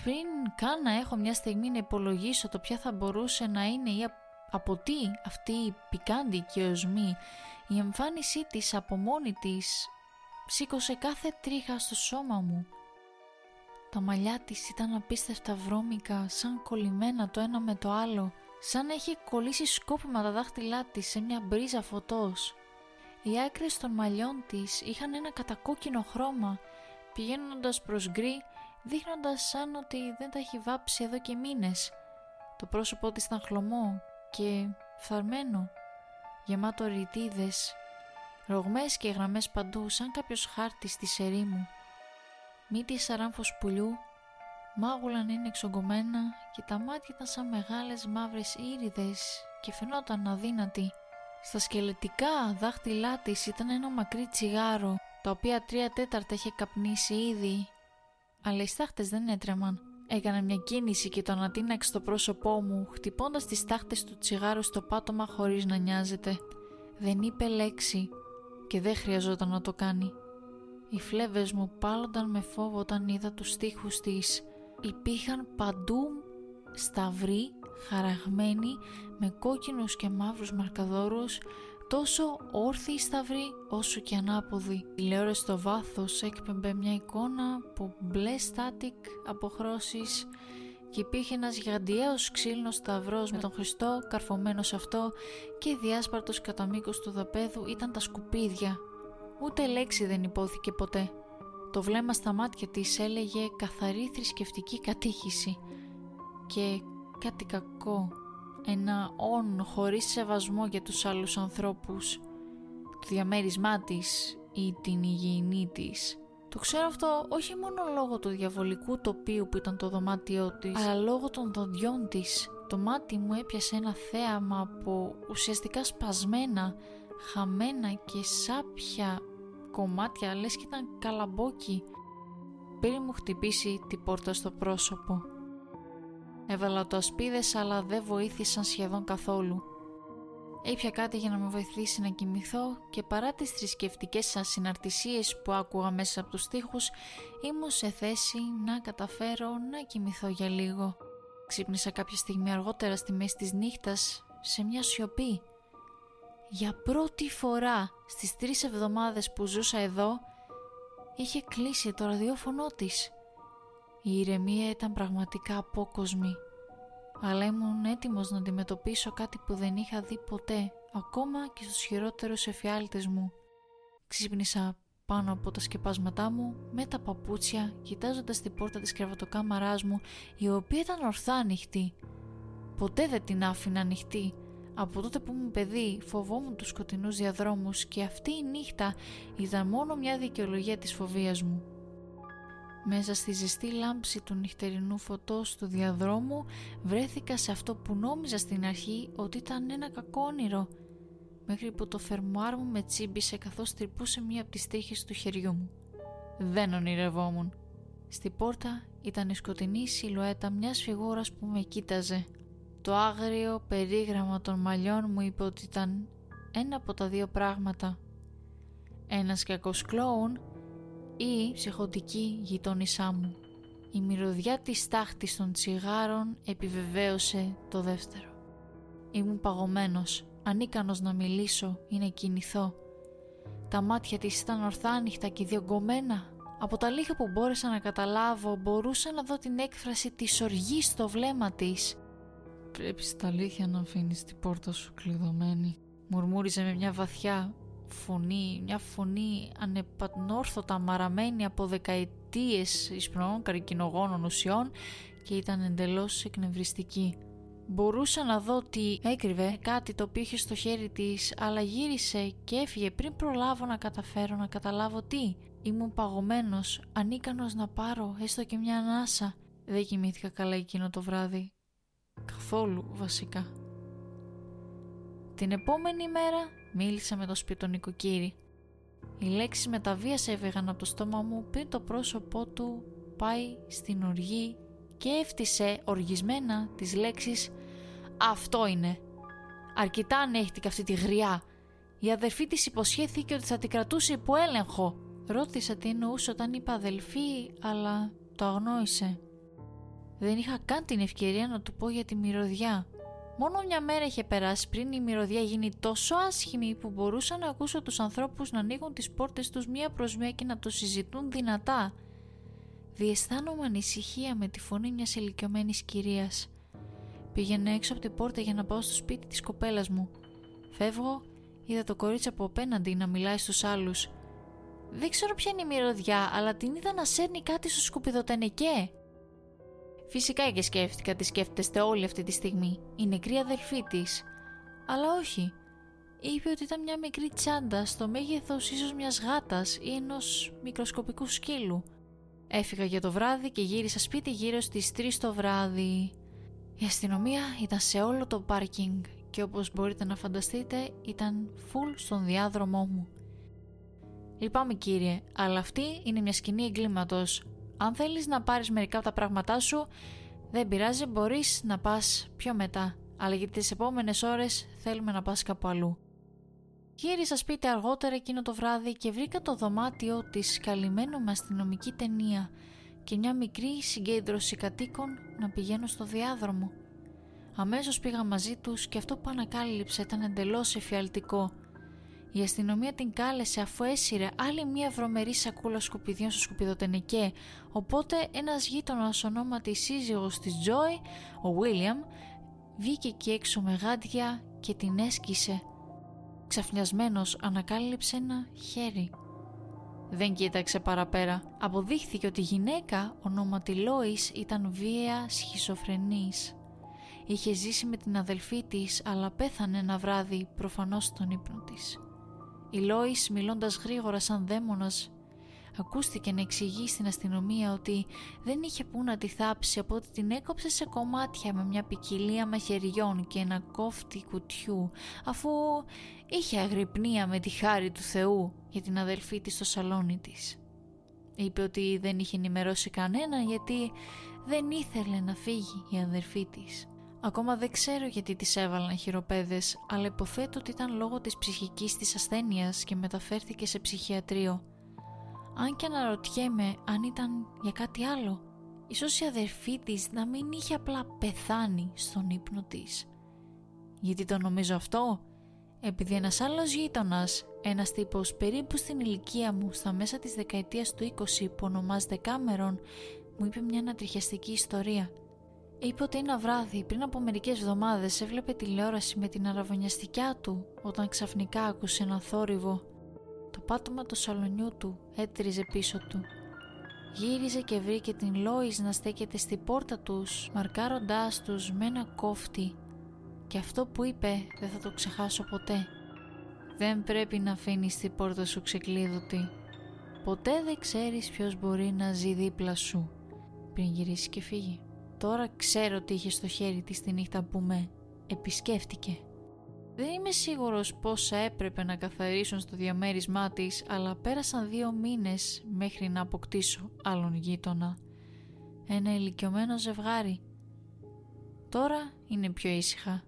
A: Πριν καν να έχω μια στιγμή να υπολογίσω το ποια θα μπορούσε να είναι ή από τι αυτή η πικάντικη οσμή, η εμφάνισή της από μόνη της σήκωσε κάθε τρίχα στο σώμα μου. Τα μαλλιά της ήταν απίστευτα βρώμικα, σαν κολλημένα το ένα με το άλλο, σαν να έχει κολλήσει σκόπιμα τα δάχτυλά της σε μια μπρίζα φωτός. Οι άκρες των μαλλιών της είχαν ένα κατακόκκινο χρώμα, πηγαίνοντας προς γκρι, δείχνοντας σαν ότι δεν τα έχει βάψει εδώ και μήνες. Το πρόσωπό της ήταν χλωμό και φθαρμένο, γεμάτο ρητίδες, ρογμές και γραμμές παντού σαν κάποιος χάρτης στη μου μύτη σαράμφος πουλιού, μάγουλα είναι εξογκωμένα και τα μάτια ήταν σαν μεγάλες μαύρες ήριδες και φαινόταν αδύνατη. Στα σκελετικά δάχτυλά της ήταν ένα μακρύ τσιγάρο, τα οποία τρία τέταρτα είχε καπνίσει ήδη. Αλλά οι στάχτες δεν έτρεμαν. Έκανα μια κίνηση και τον ατίναξε στο πρόσωπό μου, χτυπώντας τις στάχτες του τσιγάρου στο πάτωμα χωρίς να νοιάζεται. Δεν είπε λέξη και δεν χρειαζόταν να το κάνει. Οι φλέβες μου πάλονταν με φόβο όταν είδα τους στίχους της. Υπήρχαν παντού σταυροί χαραγμένοι με κόκκινους και μαύρους μαρκαδόρους τόσο όρθιοι σταυροί όσο και ανάποδοι. Η τηλεόραση στο βάθος έκπαιμπε μια εικόνα από μπλε στάτικ αποχρώσεις και υπήρχε ένας γιγαντιαίος ξύλινος σταυρός με τον Χριστό καρφωμένο σε αυτό και διάσπαρτος κατά μήκος του δαπέδου ήταν τα σκουπίδια Ούτε λέξη δεν υπόθηκε ποτέ. Το βλέμμα στα μάτια της έλεγε καθαρή θρησκευτική κατήχηση και κάτι κακό, ένα όν χωρίς σεβασμό για τους άλλους ανθρώπους, το διαμέρισμά της ή την υγιεινή της. Το ξέρω αυτό όχι μόνο λόγω του διαβολικού τοπίου που ήταν το δωμάτιό της, αλλά λόγω των δοντιών της. Το μάτι μου έπιασε ένα θέαμα από ουσιαστικά σπασμένα, χαμένα και σάπια κομμάτια λες και ήταν καλαμπόκι πριν μου χτυπήσει την πόρτα στο πρόσωπο. Έβαλα το ασπίδες αλλά δεν βοήθησαν σχεδόν καθόλου. Ήπια κάτι για να με βοηθήσει να κοιμηθώ και παρά τις θρησκευτικές σας συναρτησίες που άκουγα μέσα από τους στίχους ήμουν σε θέση να καταφέρω να κοιμηθώ για λίγο. Ξύπνησα κάποια στιγμή αργότερα στη μέση της νύχτας σε μια σιωπή για πρώτη φορά στις τρεις εβδομάδες που ζούσα εδώ είχε κλείσει το ραδιόφωνο της. Η ηρεμία ήταν πραγματικά απόκοσμη αλλά ήμουν έτοιμος να αντιμετωπίσω κάτι που δεν είχα δει ποτέ ακόμα και στους χειρότερους εφιάλτες μου. Ξύπνησα πάνω από τα σκεπάσματά μου με τα παπούτσια κοιτάζοντας την πόρτα της κρεβατοκάμαράς μου η οποία ήταν ορθά ανοιχτή. Ποτέ δεν την άφηνα ανοιχτή από τότε που ήμουν παιδί φοβόμουν τους σκοτεινούς διαδρόμους και αυτή η νύχτα ήταν μόνο μια δικαιολογία της φοβίας μου. Μέσα στη ζεστή λάμψη του νυχτερινού φωτός του διαδρόμου βρέθηκα σε αυτό που νόμιζα στην αρχή ότι ήταν ένα κακό όνειρο μέχρι που το φερμουάρ μου με τσίμπησε καθώς τρυπούσε μία από τις τρίχες του χεριού μου. Δεν ονειρευόμουν. Στη πόρτα ήταν η σκοτεινή σιλουέτα μιας φιγούρας που με κοίταζε το άγριο περίγραμμα των μαλλιών μου είπε ότι ήταν ένα από τα δύο πράγματα. Ένας κακός κλόουν ή ψυχοτική γειτόνισά μου. Η μυρωδιά της τάχτης των τσιγάρων επιβεβαίωσε το δεύτερο. Ήμουν παγωμένος, ανίκανος να μιλήσω ή να κινηθώ. Τα μάτια της ήταν ορθά ανοιχτά και διωγγωμένα. Από τα λίγα που μπόρεσα να καταλάβω μπορούσα να δω την έκφραση της οργής στο βλέμμα της. «Πρέπει στα αλήθεια να αφήνεις την πόρτα σου κλειδωμένη», μουρμούριζε με μια βαθιά φωνή, μια φωνή ανεπανόρθωτα μαραμένη από δεκαετίες εισπνοών καρκινογόνων ουσιών και ήταν εντελώς εκνευριστική. Μπορούσα να δω ότι έκρυβε κάτι το οποίο είχε στο χέρι της, αλλά γύρισε και έφυγε πριν προλάβω να καταφέρω να καταλάβω τι. Ήμουν παγωμένος, ανίκανος να πάρω έστω και μια ανάσα. Δεν κοιμήθηκα καλά εκείνο το βράδυ. Καθόλου βασικά. Την επόμενη μέρα μίλησα με το σπίτι νοικοκύρη. Οι λέξεις με τα βίας έβγαιναν από το στόμα μου πριν το πρόσωπό του πάει στην οργή και έφτισε οργισμένα τις λέξεις «Αυτό είναι». Αρκετά ανέχτηκε αυτή τη γριά. Η αδερφή της υποσχέθηκε ότι θα την κρατούσε υπό έλεγχο. Ρώτησα τι εννοούσε όταν είπα αδελφή, αλλά το αγνόησε. Δεν είχα καν την ευκαιρία να του πω για τη μυρωδιά. Μόνο μια μέρα είχε περάσει πριν η μυρωδιά γίνει τόσο άσχημη που μπορούσα να ακούσω τους ανθρώπους να ανοίγουν τις πόρτες τους μία προς μία και να το συζητούν δυνατά. Διαισθάνομαι ανησυχία με τη φωνή μιας ηλικιωμένης κυρίας. Πήγαινε έξω από την πόρτα για να πάω στο σπίτι της κοπέλας μου. Φεύγω, είδα το κορίτσι από απέναντι να μιλάει στους άλλους. Δεν ξέρω ποια είναι η μυρωδιά, αλλά την είδα να σέρνει κάτι στο σκουπιδοτενεκέ. Φυσικά και σκέφτηκα τι σκέφτεστε όλη αυτή τη στιγμή. Η νεκρή αδελφή της. Αλλά όχι. Είπε ότι ήταν μια μικρή τσάντα στο μέγεθος ίσως μιας γάτας ή ενός μικροσκοπικού σκύλου. Έφυγα για το βράδυ και γύρισα σπίτι γύρω στις 3 το βράδυ. Η αστυνομία ήταν σε όλο το πάρκινγκ και όπως μπορείτε να φανταστείτε ήταν full στον διάδρομό μου. Λυπάμαι κύριε, αλλά αυτή είναι μια σκηνή εγκλήματος αν θέλεις να πάρεις μερικά από τα πράγματά σου, δεν πειράζει, μπορείς να πας πιο μετά. Αλλά για τις επόμενες ώρες θέλουμε να πας κάπου αλλού. Γύρισα σπίτι αργότερα εκείνο το βράδυ και βρήκα το δωμάτιο της καλυμμένο με αστυνομική ταινία και μια μικρή συγκέντρωση κατοίκων να πηγαίνω στο διάδρομο. Αμέσως πήγα μαζί τους και αυτό που ανακάλυψα ήταν εντελώς εφιαλτικό. Η αστυνομία την κάλεσε αφού έσυρε άλλη μία βρωμερή σακούλα σκουπιδιών στο σκουπιδοτενεκέ, οπότε ένας γείτονας ονόματι σύζυγος της Τζόι, ο Βίλιαμ, βγήκε εκεί έξω με γάντια και την έσκησε. Ξαφνιασμένος ανακάλυψε ένα χέρι. Δεν κοίταξε παραπέρα. Αποδείχθηκε ότι η γυναίκα ονόματι Λόις ήταν βία σχισοφρενής. Είχε ζήσει με την αδελφή της αλλά πέθανε ένα βράδυ προφανώς στον ύπνο της. Η Λόις μιλώντας γρήγορα σαν δαίμονας ακούστηκε να εξηγεί στην αστυνομία ότι δεν είχε που να τη θάψει από ότι την έκοψε σε κομμάτια με μια ποικιλία μαχαιριών και ένα κόφτη κουτιού αφού είχε αγρυπνία με τη χάρη του Θεού για την αδελφή της στο σαλόνι της. Είπε ότι δεν είχε ενημερώσει κανένα γιατί δεν ήθελε να φύγει η αδελφή της. Ακόμα δεν ξέρω γιατί τις έβαλαν χειροπέδες, αλλά υποθέτω ότι ήταν λόγω της ψυχικής της ασθένειας και μεταφέρθηκε σε ψυχιατρίο. Αν και αναρωτιέμαι αν ήταν για κάτι άλλο. Ίσως η αδερφή της να μην είχε απλά πεθάνει στον ύπνο της. Γιατί το νομίζω αυτό; Επειδή ένας άλλος γείτονας, ένας τύπος περίπου στην ηλικία μου στα μέσα της δεκαετίας του 20 που ονομάζεται Κάμερον, μου είπε μια ανατριχιαστική ιστορία – Είπε ότι ένα βράδυ πριν από μερικές εβδομάδες έβλεπε τηλεόραση με την αραβωνιαστικιά του όταν ξαφνικά άκουσε ένα θόρυβο. Το πάτωμα του σαλονιού του έτριζε πίσω του. Γύριζε και βρήκε την Λόις να στέκεται στην πόρτα τους, μαρκάροντάς τους με ένα κόφτη. Και αυτό που είπε δεν θα το ξεχάσω ποτέ. Δεν πρέπει να αφήνεις την πόρτα σου ξεκλείδωτη. Ποτέ δεν ξέρεις ποιος μπορεί να ζει δίπλα σου πριν γυρίσει και φύγει. Τώρα ξέρω τι είχε στο χέρι της τη νύχτα που με επισκέφτηκε. Δεν είμαι σίγουρος πόσα έπρεπε να καθαρίσουν στο διαμέρισμά της, αλλά πέρασαν δύο μήνες μέχρι να αποκτήσω άλλον γείτονα. Ένα ηλικιωμένο ζευγάρι. Τώρα είναι πιο ήσυχα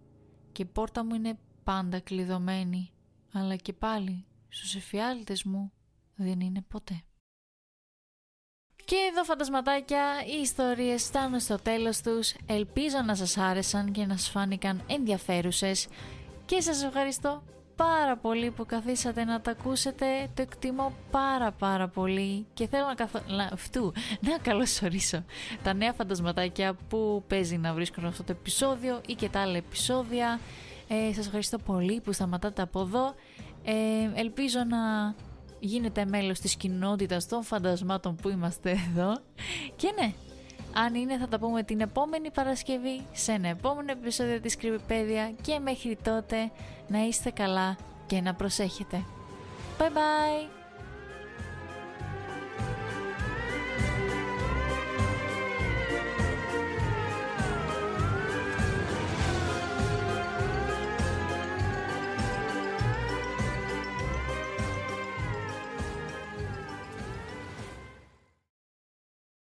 A: και η πόρτα μου είναι πάντα κλειδωμένη αλλά και πάλι στους εφιάλτες μου δεν είναι ποτέ. Και εδώ φαντασματάκια, οι ιστορίες φτάνουν στο τέλος τους. Ελπίζω να σας άρεσαν και να σας φάνηκαν ενδιαφέρουσες. Και σας ευχαριστώ πάρα πολύ που καθίσατε να τα ακούσετε. Το εκτιμώ πάρα πάρα πολύ και θέλω να, καθ... να... Αυτού, (laughs) να καλωσορίσω τα νέα φαντασματάκια που παίζει να βρίσκουν αυτό το επεισόδιο ή και τα άλλα επεισόδια. Ε, σας ευχαριστώ πολύ που σταματάτε από εδώ. Ε, ελπίζω να γίνετε μέλος της κοινότητας των φαντασμάτων που είμαστε εδώ. Και ναι, αν είναι θα τα πούμε την επόμενη Παρασκευή σε ένα επόμενο επεισόδιο της Κρυβιπέδια και μέχρι τότε να είστε καλά και να προσέχετε. Bye bye!